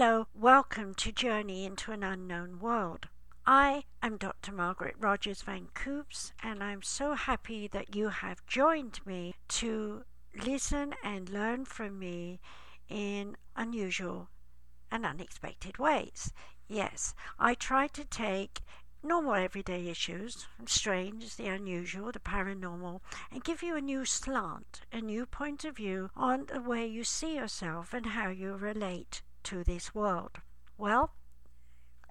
Hello, welcome to Journey into an Unknown World. I am Dr. Margaret Rogers Van Coops, and I'm so happy that you have joined me to listen and learn from me in unusual and unexpected ways. Yes, I try to take normal everyday issues, strange, the unusual, the paranormal, and give you a new slant, a new point of view on the way you see yourself and how you relate to this world. Well,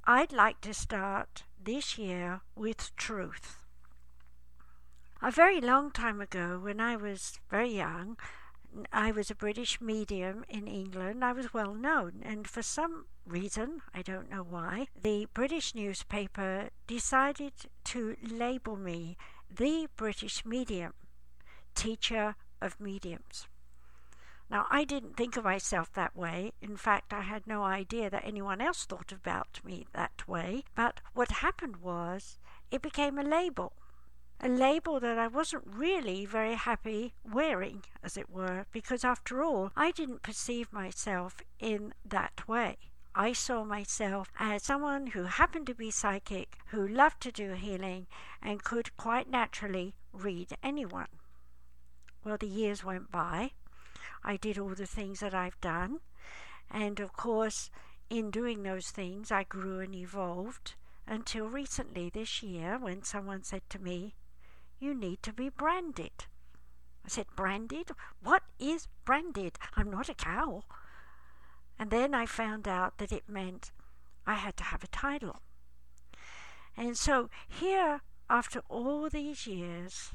I'd like to start this year with truth. A very long time ago, when I was very young, I was a British medium in England. I was well known, and for some reason, I don't know why, the British newspaper decided to label me the British medium, teacher of mediums. Now, I didn't think of myself that way. In fact, I had no idea that anyone else thought about me that way. But what happened was it became a label. A label that I wasn't really very happy wearing, as it were, because after all, I didn't perceive myself in that way. I saw myself as someone who happened to be psychic, who loved to do healing, and could quite naturally read anyone. Well, the years went by, I did all the things that I've done. And of course, in doing those things, I grew and evolved until recently this year when someone said to me, You need to be branded. I said, Branded? What is branded? I'm not a cow. And then I found out that it meant I had to have a title. And so here, after all these years,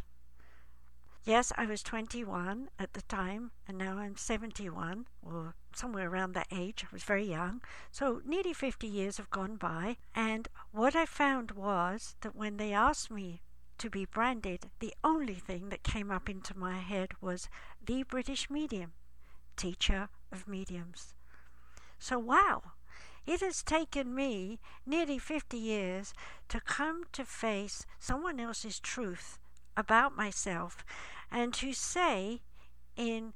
Yes, I was 21 at the time, and now I'm 71, or somewhere around that age. I was very young. So nearly 50 years have gone by, and what I found was that when they asked me to be branded, the only thing that came up into my head was the British medium, teacher of mediums. So, wow, it has taken me nearly 50 years to come to face someone else's truth about myself and to say in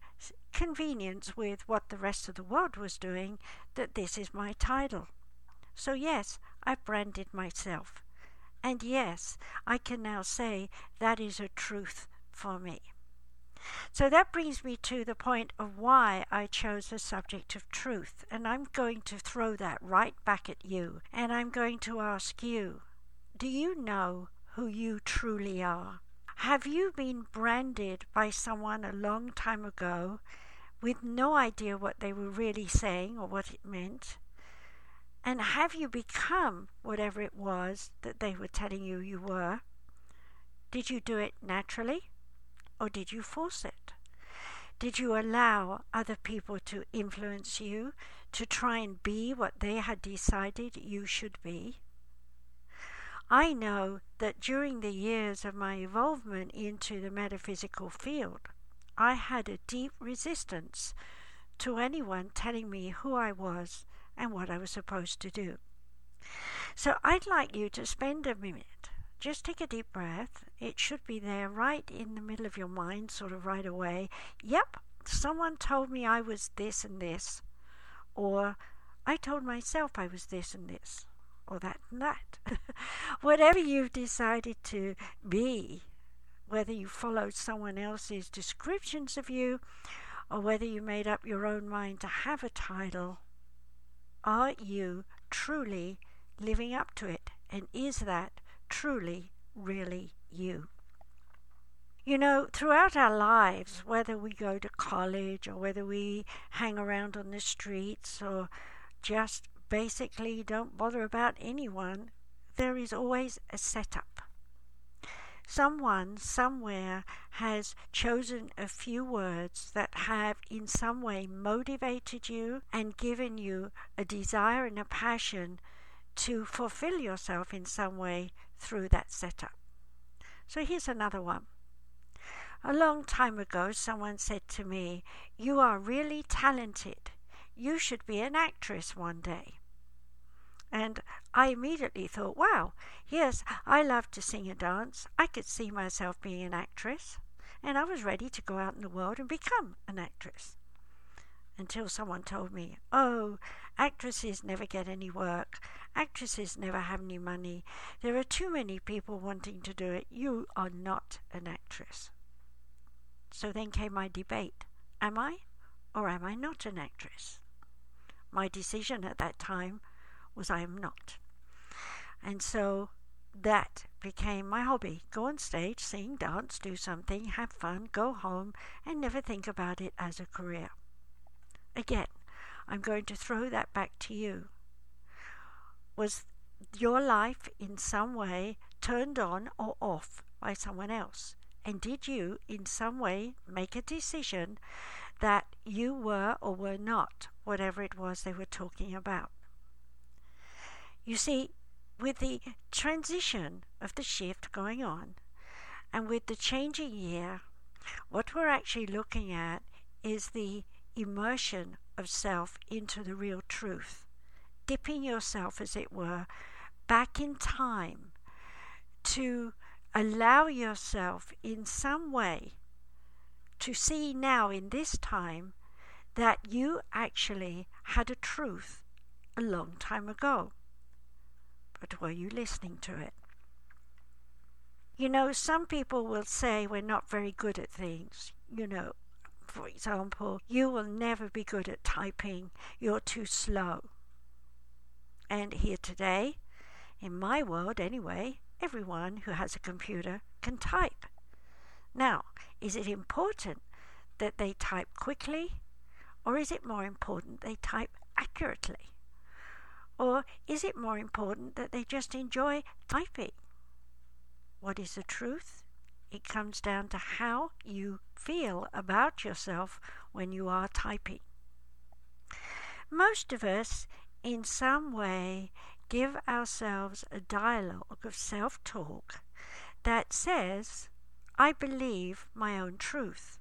convenience with what the rest of the world was doing that this is my title. So, yes, I branded myself. And yes, I can now say that is a truth for me. So that brings me to the point of why I chose the subject of truth. And I'm going to throw that right back at you. And I'm going to ask you do you know who you truly are? Have you been branded by someone a long time ago with no idea what they were really saying or what it meant? And have you become whatever it was that they were telling you you were? Did you do it naturally or did you force it? Did you allow other people to influence you to try and be what they had decided you should be? I know that during the years of my involvement into the metaphysical field, I had a deep resistance to anyone telling me who I was and what I was supposed to do. So I'd like you to spend a minute. Just take a deep breath. It should be there right in the middle of your mind, sort of right away. Yep, someone told me I was this and this. Or I told myself I was this and this or that that. Whatever you've decided to be, whether you followed someone else's descriptions of you or whether you made up your own mind to have a title, are you truly living up to it? And is that truly, really you? You know, throughout our lives, whether we go to college or whether we hang around on the streets or just basically don't bother about anyone, there is always a setup. Someone somewhere has chosen a few words that have in some way motivated you and given you a desire and a passion to fulfill yourself in some way through that setup. So here's another one. A long time ago, someone said to me, You are really talented. You should be an actress one day. And I immediately thought, wow, yes, I love to sing and dance. I could see myself being an actress. And I was ready to go out in the world and become an actress. until someone told me, oh, actresses never get any work, actresses never have any money, there are too many people wanting to do it, you are not an actress. So then came my debate am I or am I not an actress? My decision at that time was I am not. And so that became my hobby. Go on stage, sing, dance, do something, have fun, go home, and never think about it as a career. Again, I'm going to throw that back to you. Was your life in some way turned on or off by someone else? And did you, in some way, make a decision that you were or were not whatever it was they were talking about? You see, with the transition of the shift going on and with the changing year, what we're actually looking at is the immersion of self into the real truth, dipping yourself, as it were, back in time to allow yourself in some way to see now in this time that you actually had a truth a long time ago. But were you listening to it? You know, some people will say we're not very good at things. You know, for example, you will never be good at typing, you're too slow. And here today, in my world anyway, everyone who has a computer can type. Now, is it important that they type quickly, or is it more important they type accurately? Or is it more important that they just enjoy typing? What is the truth? It comes down to how you feel about yourself when you are typing. Most of us, in some way, give ourselves a dialogue of self talk that says, I believe my own truth.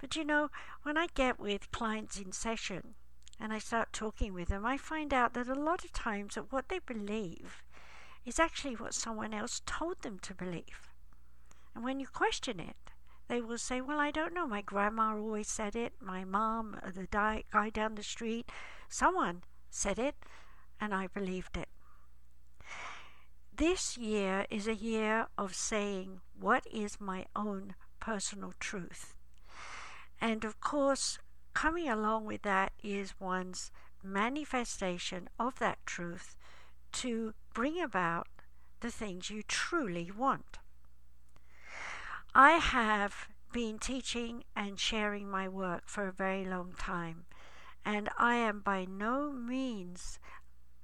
But you know, when I get with clients in session, and I start talking with them, I find out that a lot of times that what they believe is actually what someone else told them to believe. And when you question it, they will say, Well, I don't know. My grandma always said it. My mom, uh, the guy down the street, someone said it, and I believed it. This year is a year of saying, What is my own personal truth? And of course, coming along with that is one's manifestation of that truth to bring about the things you truly want. I have been teaching and sharing my work for a very long time, and I am by no means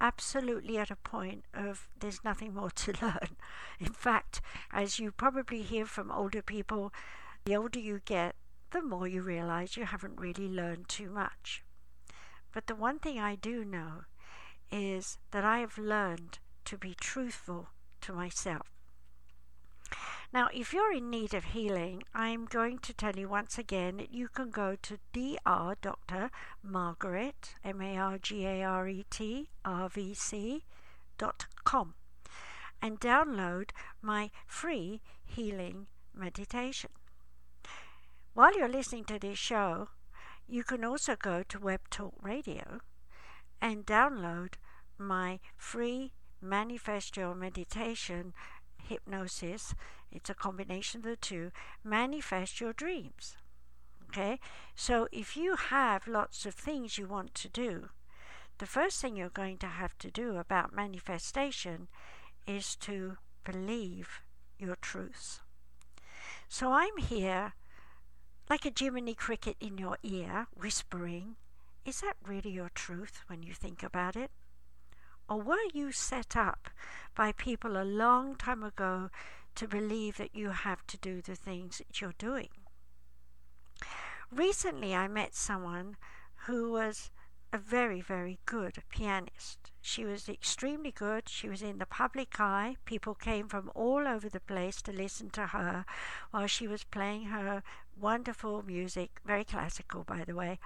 absolutely at a point of there's nothing more to learn. In fact, as you probably hear from older people, the older you get, the more you realize you haven't really learned too much. But the one thing I do know is that I have learned to be truthful to myself. Now, if you're in need of healing, I'm going to tell you once again that you can go to Dr. Dr. Margaret, M A R G A R E T R V C dot com and download my free healing meditation. While you're listening to this show, you can also go to Web Talk Radio and download my free Manifest Your Meditation Hypnosis. It's a combination of the two. Manifest Your Dreams. Okay? So if you have lots of things you want to do, the first thing you're going to have to do about manifestation is to believe your truths. So I'm here like a Jiminy Cricket in your ear, whispering, Is that really your truth when you think about it? Or were you set up by people a long time ago to believe that you have to do the things that you're doing? Recently, I met someone who was a very, very good pianist. She was extremely good. She was in the public eye. People came from all over the place to listen to her while she was playing her wonderful music, very classical, by the way.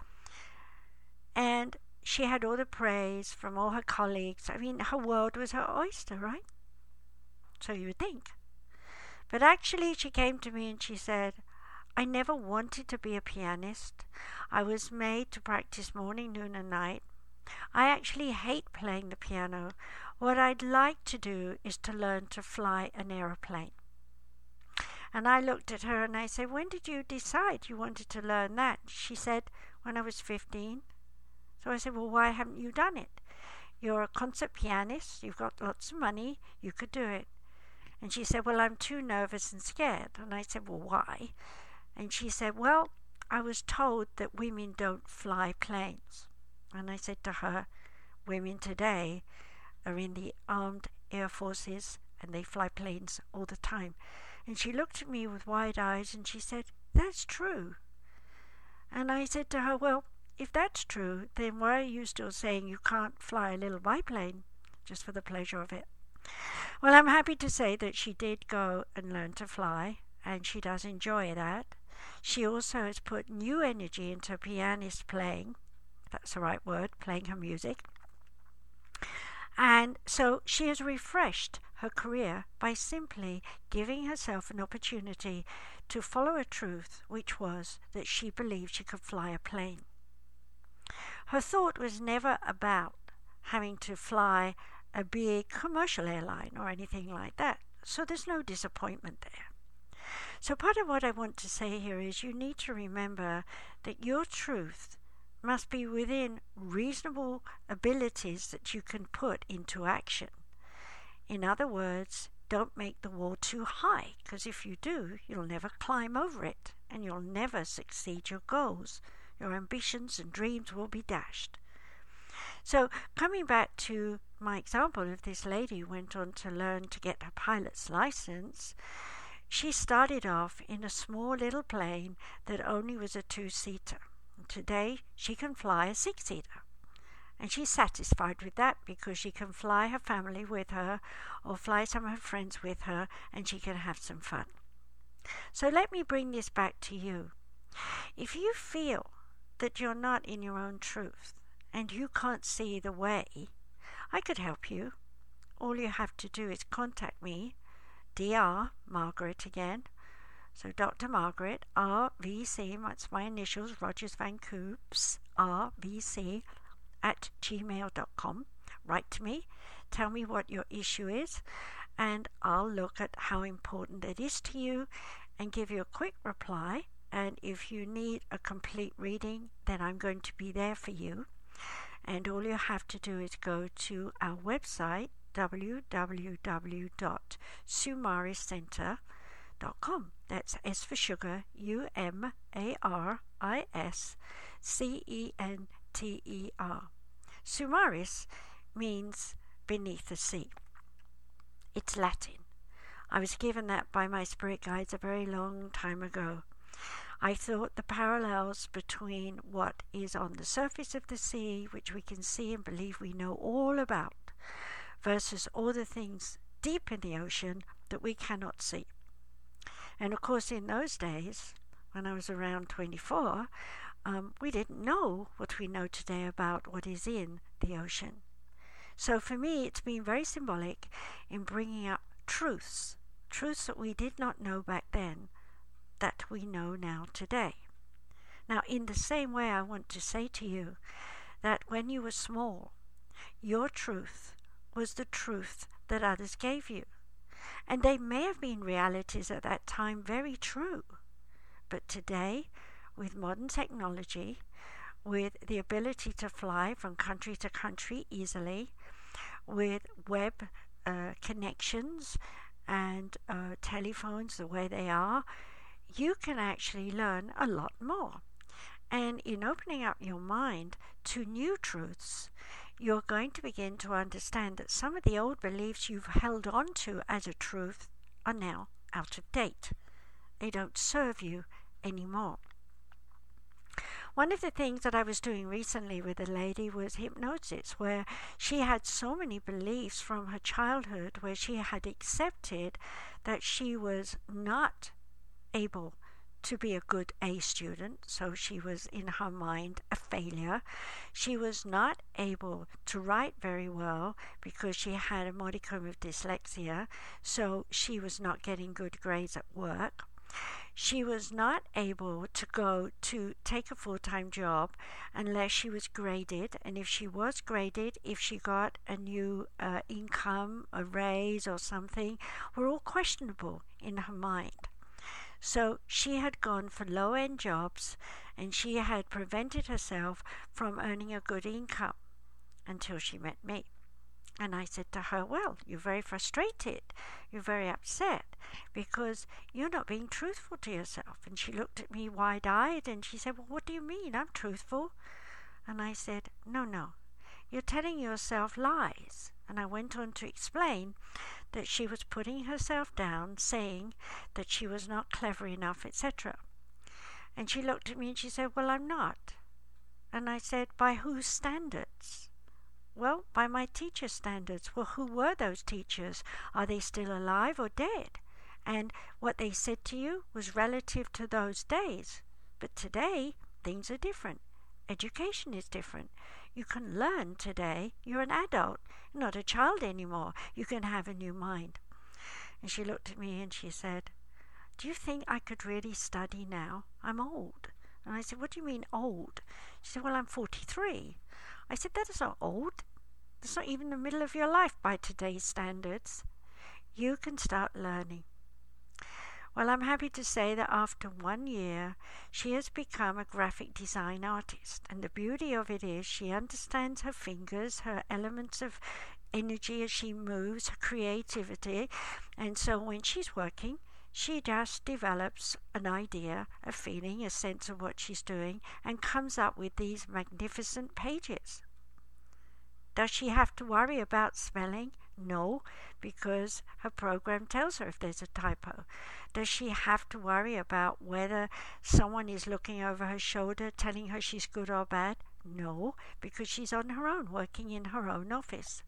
And she had all the praise from all her colleagues. I mean, her world was her oyster, right? So you would think. But actually, she came to me and she said, I never wanted to be a pianist. I was made to practice morning, noon, and night. I actually hate playing the piano. What I'd like to do is to learn to fly an aeroplane. And I looked at her and I said, When did you decide you wanted to learn that? She said, When I was 15. So I said, Well, why haven't you done it? You're a concert pianist, you've got lots of money, you could do it. And she said, Well, I'm too nervous and scared. And I said, Well, why? And she said, Well, I was told that women don't fly planes. And I said to her, Women today are in the armed air forces and they fly planes all the time. And she looked at me with wide eyes and she said, That's true. And I said to her, Well, if that's true, then why are you still saying you can't fly a little biplane just for the pleasure of it? Well, I'm happy to say that she did go and learn to fly, and she does enjoy that. She also has put new energy into pianist playing, that's the right word, playing her music. And so she has refreshed her career by simply giving herself an opportunity to follow a truth, which was that she believed she could fly a plane. Her thought was never about having to fly a big commercial airline or anything like that. So there's no disappointment there. So, part of what I want to say here is you need to remember that your truth must be within reasonable abilities that you can put into action. In other words, don't make the wall too high, because if you do, you'll never climb over it and you'll never succeed your goals. Your ambitions and dreams will be dashed. So, coming back to my example of this lady who went on to learn to get her pilot's license, she started off in a small little plane that only was a two seater. Today she can fly a six seater. And she's satisfied with that because she can fly her family with her or fly some of her friends with her and she can have some fun. So let me bring this back to you. If you feel that you're not in your own truth and you can't see the way, I could help you. All you have to do is contact me Dr. Margaret again. So Dr. Margaret, RVC, that's my initials, Rogers Van Coops, RVC, at gmail.com. Write to me, tell me what your issue is, and I'll look at how important it is to you and give you a quick reply. And if you need a complete reading, then I'm going to be there for you. And all you have to do is go to our website, www.sumariscenter.com. That's S for sugar, U M A R I S C E N T E R. Sumaris means beneath the sea. It's Latin. I was given that by my spirit guides a very long time ago. I thought the parallels between what is on the surface of the sea, which we can see and believe we know all about, versus all the things deep in the ocean that we cannot see. And of course, in those days, when I was around 24, um, we didn't know what we know today about what is in the ocean. So for me, it's been very symbolic in bringing up truths, truths that we did not know back then, that we know now today. Now, in the same way, I want to say to you that when you were small, your truth was the truth that others gave you. And they may have been realities at that time very true. But today, with modern technology, with the ability to fly from country to country easily, with web uh, connections and uh, telephones the way they are, you can actually learn a lot more. And in opening up your mind to new truths, you're going to begin to understand that some of the old beliefs you've held on to as a truth are now out of date. They don't serve you anymore. One of the things that I was doing recently with a lady was hypnosis, where she had so many beliefs from her childhood where she had accepted that she was not able to be a good A student, so she was in her mind a failure. She was not able to write very well because she had a modicum of dyslexia, so she was not getting good grades at work. She was not able to go to take a full time job unless she was graded. And if she was graded, if she got a new uh, income, a raise, or something, were all questionable in her mind. So she had gone for low end jobs and she had prevented herself from earning a good income until she met me. And I said to her, Well, you're very frustrated. You're very upset because you're not being truthful to yourself. And she looked at me wide eyed and she said, Well, what do you mean? I'm truthful. And I said, No, no. You're telling yourself lies. And I went on to explain that she was putting herself down, saying that she was not clever enough, etc. And she looked at me and she said, Well, I'm not. And I said, By whose standards? Well, by my teacher standards. Well, who were those teachers? Are they still alive or dead? And what they said to you was relative to those days. But today, things are different. Education is different. You can learn today. You're an adult, not a child anymore. You can have a new mind. And she looked at me and she said, Do you think I could really study now? I'm old. And I said, What do you mean old? She said, Well, I'm 43. I said, That is not old. That's not even the middle of your life by today's standards. You can start learning. Well, I'm happy to say that after one year, she has become a graphic design artist. And the beauty of it is, she understands her fingers, her elements of energy as she moves, her creativity. And so when she's working, she just develops an idea, a feeling, a sense of what she's doing, and comes up with these magnificent pages. Does she have to worry about spelling? No, because her program tells her if there's a typo. Does she have to worry about whether someone is looking over her shoulder telling her she's good or bad? No, because she's on her own, working in her own office.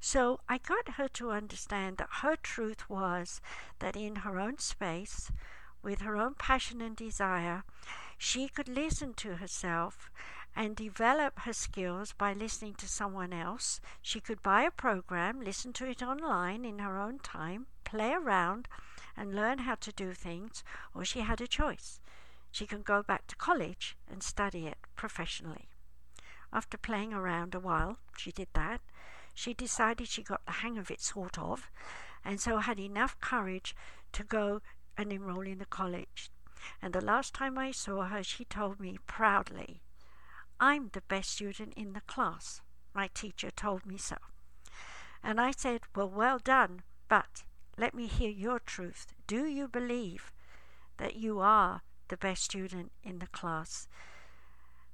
So I got her to understand that her truth was that in her own space, with her own passion and desire, she could listen to herself and develop her skills by listening to someone else. She could buy a program, listen to it online in her own time, play around, and learn how to do things, or she had a choice. She can go back to college and study it professionally. After playing around a while, she did that. She decided she got the hang of it, sort of, and so had enough courage to go and enroll in the college. And the last time I saw her, she told me proudly I'm the best student in the class. My teacher told me so. And I said, Well, well done, but let me hear your truth. Do you believe that you are the best student in the class?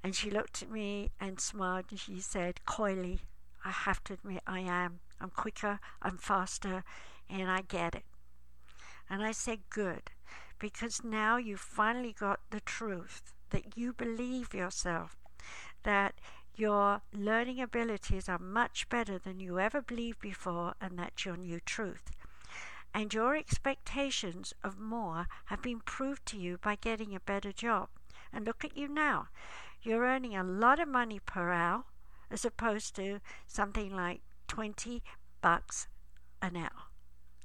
And she looked at me and smiled and she said, coyly, I have to admit I am. I'm quicker, I'm faster, and I get it. And I said, Good, because now you've finally got the truth that you believe yourself that your learning abilities are much better than you ever believed before, and that's your new truth. And your expectations of more have been proved to you by getting a better job. And look at you now. You're earning a lot of money per hour as opposed to something like 20 bucks an hour.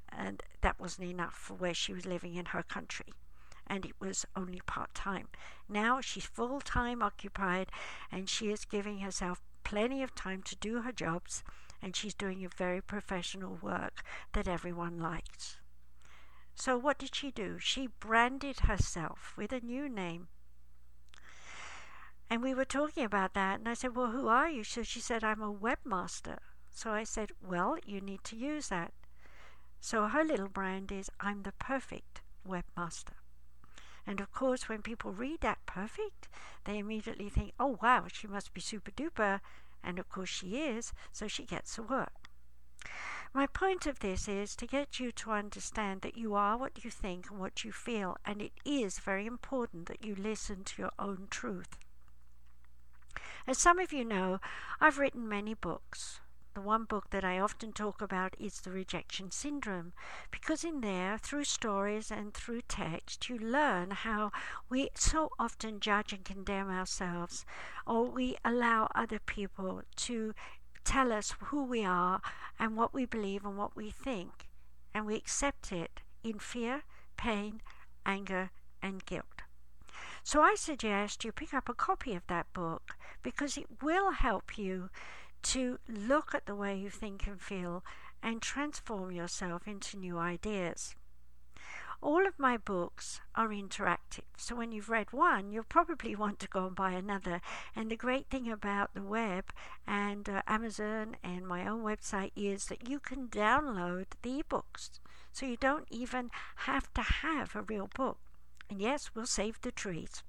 And that wasn't enough for where she was living in her country and it was only part time. Now she's full time occupied and she is giving herself plenty of time to do her jobs and she's doing a very professional work that everyone likes. So, what did she do? She branded herself with a new name. And we were talking about that, and I said, Well, who are you? So she said, I'm a webmaster. So I said, Well, you need to use that. So her little brand is, I'm the perfect webmaster. And of course, when people read that perfect, they immediately think, oh, wow, she must be super duper. And of course, she is, so she gets the work. My point of this is to get you to understand that you are what you think and what you feel, and it is very important that you listen to your own truth. As some of you know, I've written many books. The one book that I often talk about is The Rejection Syndrome, because in there, through stories and through text, you learn how we so often judge and condemn ourselves, or we allow other people to tell us who we are and what we believe and what we think, and we accept it in fear, pain, anger, and Guilt. So I suggest you pick up a copy of that book because it will help you to look at the way you think and feel and transform yourself into new ideas. All of my books are interactive, so when you've read one, you'll probably want to go and buy another. And the great thing about the web and uh, Amazon and my own website is that you can download the ebooks, so you don't even have to have a real book. And yes, we'll save the trees.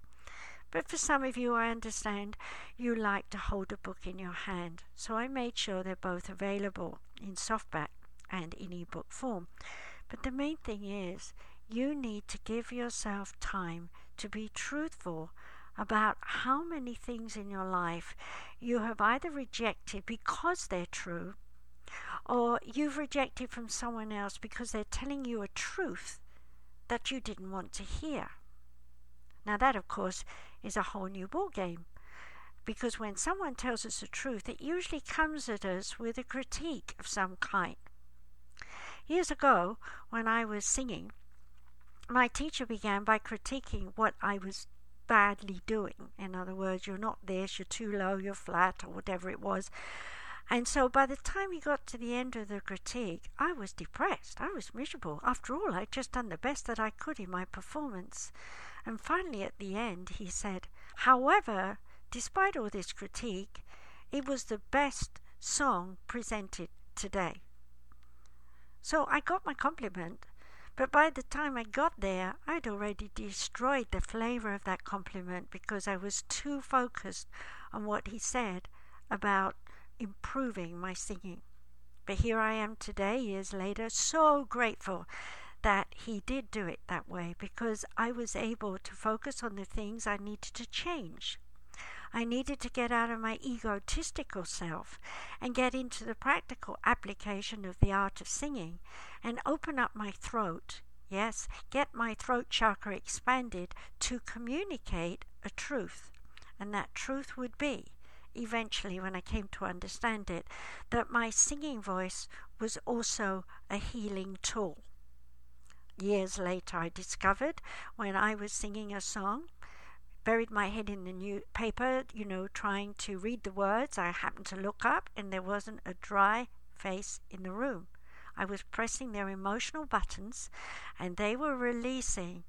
But for some of you, I understand you like to hold a book in your hand, so I made sure they're both available in softback and in ebook form. But the main thing is, you need to give yourself time to be truthful about how many things in your life you have either rejected because they're true or you've rejected from someone else because they're telling you a truth that you didn't want to hear. Now, that, of course, is a whole new ball game because when someone tells us the truth, it usually comes at us with a critique of some kind. Years ago, when I was singing, my teacher began by critiquing what I was badly doing. In other words, you're not this, you're too low, you're flat, or whatever it was. And so by the time he got to the end of the critique, I was depressed. I was miserable. After all, I'd just done the best that I could in my performance. And finally, at the end, he said, However, despite all this critique, it was the best song presented today. So I got my compliment, but by the time I got there, I'd already destroyed the flavor of that compliment because I was too focused on what he said about improving my singing. But here I am today, years later, so grateful that he did do it that way because I was able to focus on the things I needed to change. I needed to get out of my egotistical self and get into the practical application of the art of singing and open up my throat. Yes, get my throat chakra expanded to communicate a truth. And that truth would be, eventually, when I came to understand it, that my singing voice was also a healing tool. Years later, I discovered when I was singing a song buried my head in the newspaper, you know, trying to read the words. I happened to look up, and there wasn't a dry face in the room. I was pressing their emotional buttons, and they were releasing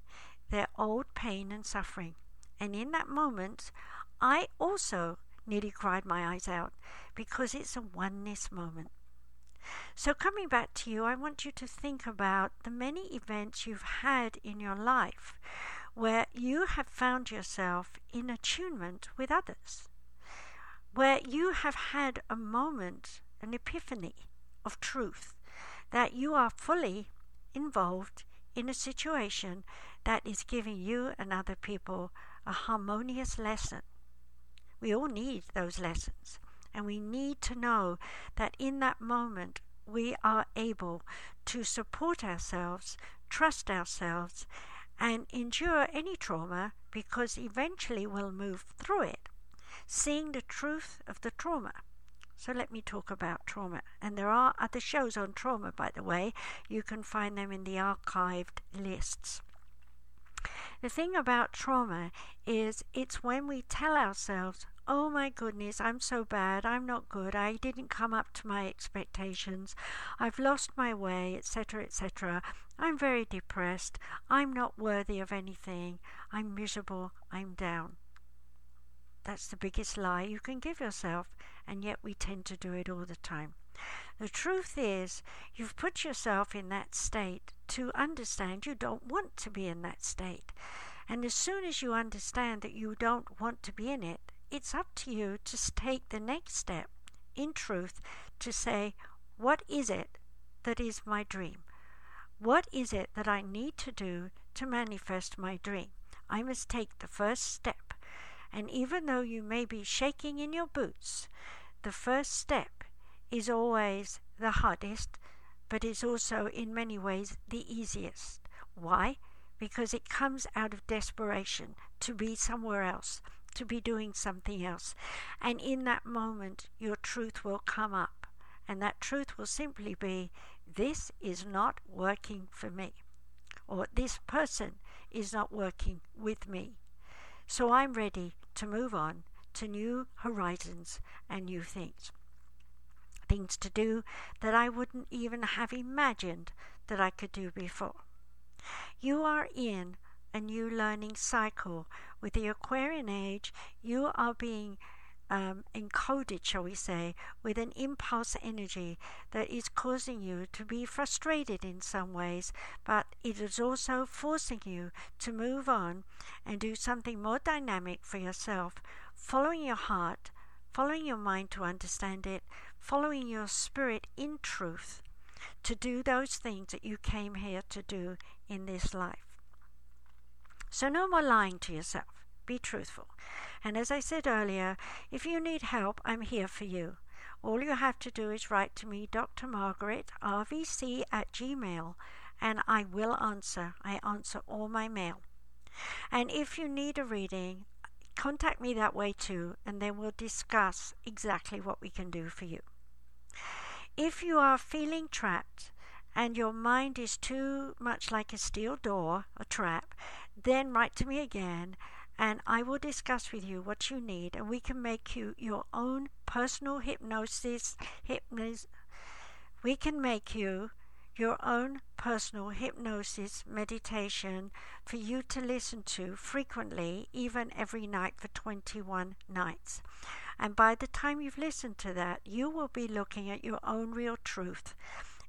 their old pain and suffering. And in that moment, I also nearly cried my eyes out because it's a oneness moment. So, coming back to you, I want you to think about the many events you've had in your life where you have found yourself in attunement with others, where you have had a moment, an epiphany of truth, that you are fully involved in a situation that is giving you and other people a harmonious lesson. We all need those lessons, and we need to know that in that moment we are able to support ourselves, trust ourselves, and endure any trauma because eventually we'll move through it, seeing the truth of the trauma. So let me talk about trauma. And there are other shows on trauma, by the way. You can find them in the archived lists. The thing about trauma is it's when we tell ourselves, oh my goodness, I'm so bad, I'm not good, I didn't come up to my expectations, I've lost my way, etc., etc. I'm very depressed, I'm not worthy of anything, I'm miserable, I'm down. That's the biggest lie you can give yourself, and yet we tend to do it all the time. The truth is, you've put yourself in that state to understand you don't want to be in that state. And as soon as you understand that you don't want to be in it, it's up to you to take the next step in truth to say, what is it that is my dream? What is it that I need to do to manifest my dream? I must take the first step. And even though you may be shaking in your boots, the first step is always the hardest, but it's also in many ways the easiest. Why? Because it comes out of desperation to be somewhere else, to be doing something else. And in that moment, your truth will come up. And that truth will simply be this is not working for me. Or this person is not working with me. So I'm ready to move on to new horizons and new things. Things to do that I wouldn't even have imagined that I could do before. You are in a new learning cycle. With the Aquarian age, you are being um, encoded, shall we say, with an impulse energy that is causing you to be frustrated in some ways, but it is also forcing you to move on and do something more dynamic for yourself, following your heart, following your mind to understand it, following your spirit in truth to do those things that you came here to do in this life. So, no more lying to yourself. Be truthful. And as I said earlier, if you need help, I'm here for you. All you have to do is write to me, Dr. Margaret, RVC at Gmail, and I will answer. I answer all my mail. And if you need a reading, contact me that way too, and then we'll discuss exactly what we can do for you. If you are feeling trapped and your mind is too much like a steel door, a trap, then write to me again and I will discuss with you what you need, and we can make you your own personal hypnosis. Hypnos- we can make you your own personal hypnosis meditation for you to listen to frequently, even every night for 21 nights. And by the time you've listened to that, you will be looking at your own real truth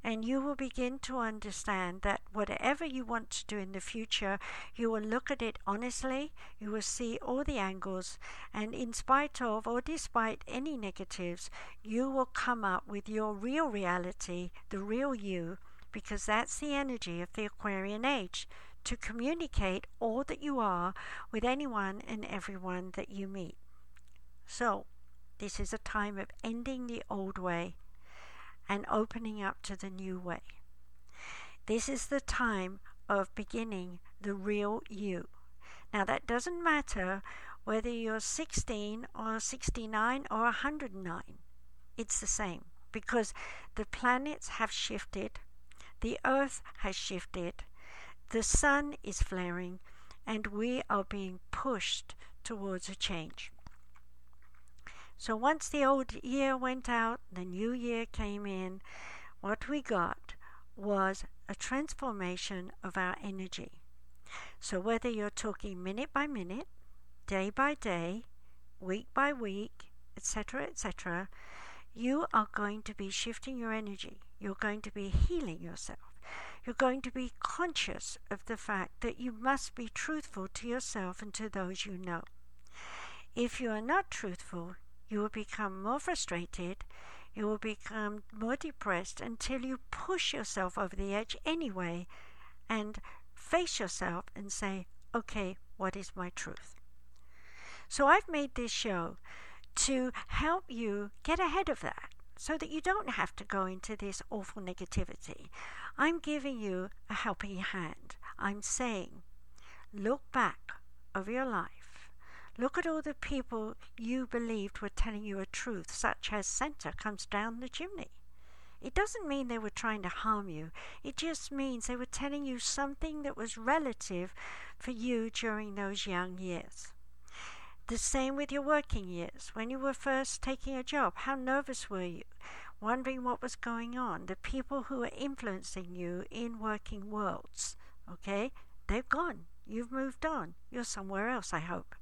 and you will begin to understand that whatever you want to do in the future, you will look at it honestly, you will see all the angles, and in spite of or despite any negatives, you will come up with your real reality, the real you, because that's the energy of the Aquarian age to communicate all that you are with anyone and everyone that you meet. So, this is a time of ending the old way and opening up to the new way. This is the time of beginning the real you. Now, that doesn't matter whether you're 16 or 69 or 109, it's the same because the planets have shifted, the earth has shifted, the sun is flaring, and we are being pushed towards a change. So once the old year went out, the new year came in, what we got was a transformation of our energy. So whether you're talking minute by minute, day by day, week by week, etc., etc., you are going to be shifting your energy. You're going to be healing yourself. You're going to be conscious of the fact that you must be truthful to yourself and to those you know. If you are not truthful, you will become more frustrated, you will become more depressed until you push yourself over the edge anyway and face yourself and say, okay, what is my truth? So I've made this show to help you get ahead of that so that you don't have to go into this awful negativity. I'm giving you a helping hand. I'm saying, look back over your life Look at all the people you believed were telling you a truth, such as Santa comes down the chimney. It doesn't mean they were trying to harm you. It just means they were telling you something that was relative for you during those young years. The same with your working years. When you were first taking a job, how nervous were you? Wondering what was going on. The people who were influencing you in working worlds, okay? They've gone. You've moved on. You're somewhere else, I hope.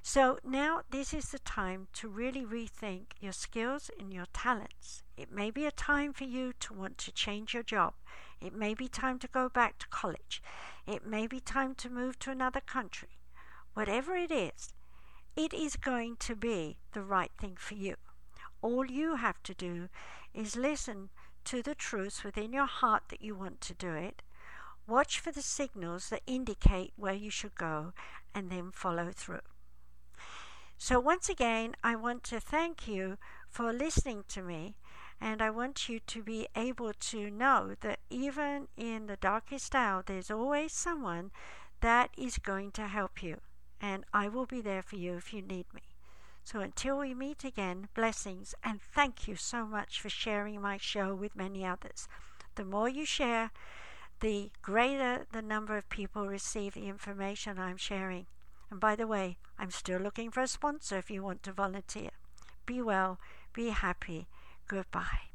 So now this is the time to really rethink your skills and your talents. It may be a time for you to want to change your job. It may be time to go back to college. It may be time to move to another country. Whatever it is, it is going to be the right thing for you. All you have to do is listen to the truths within your heart that you want to do it. Watch for the signals that indicate where you should go and then follow through. So, once again, I want to thank you for listening to me, and I want you to be able to know that even in the darkest hour, there's always someone that is going to help you, and I will be there for you if you need me. So until we meet again, blessings, and thank you so much for sharing my show with many others. The more you share, the greater the number of people receive the information I'm sharing. And by the way, I'm still looking for a sponsor if you want to volunteer. Be well, be happy. Goodbye.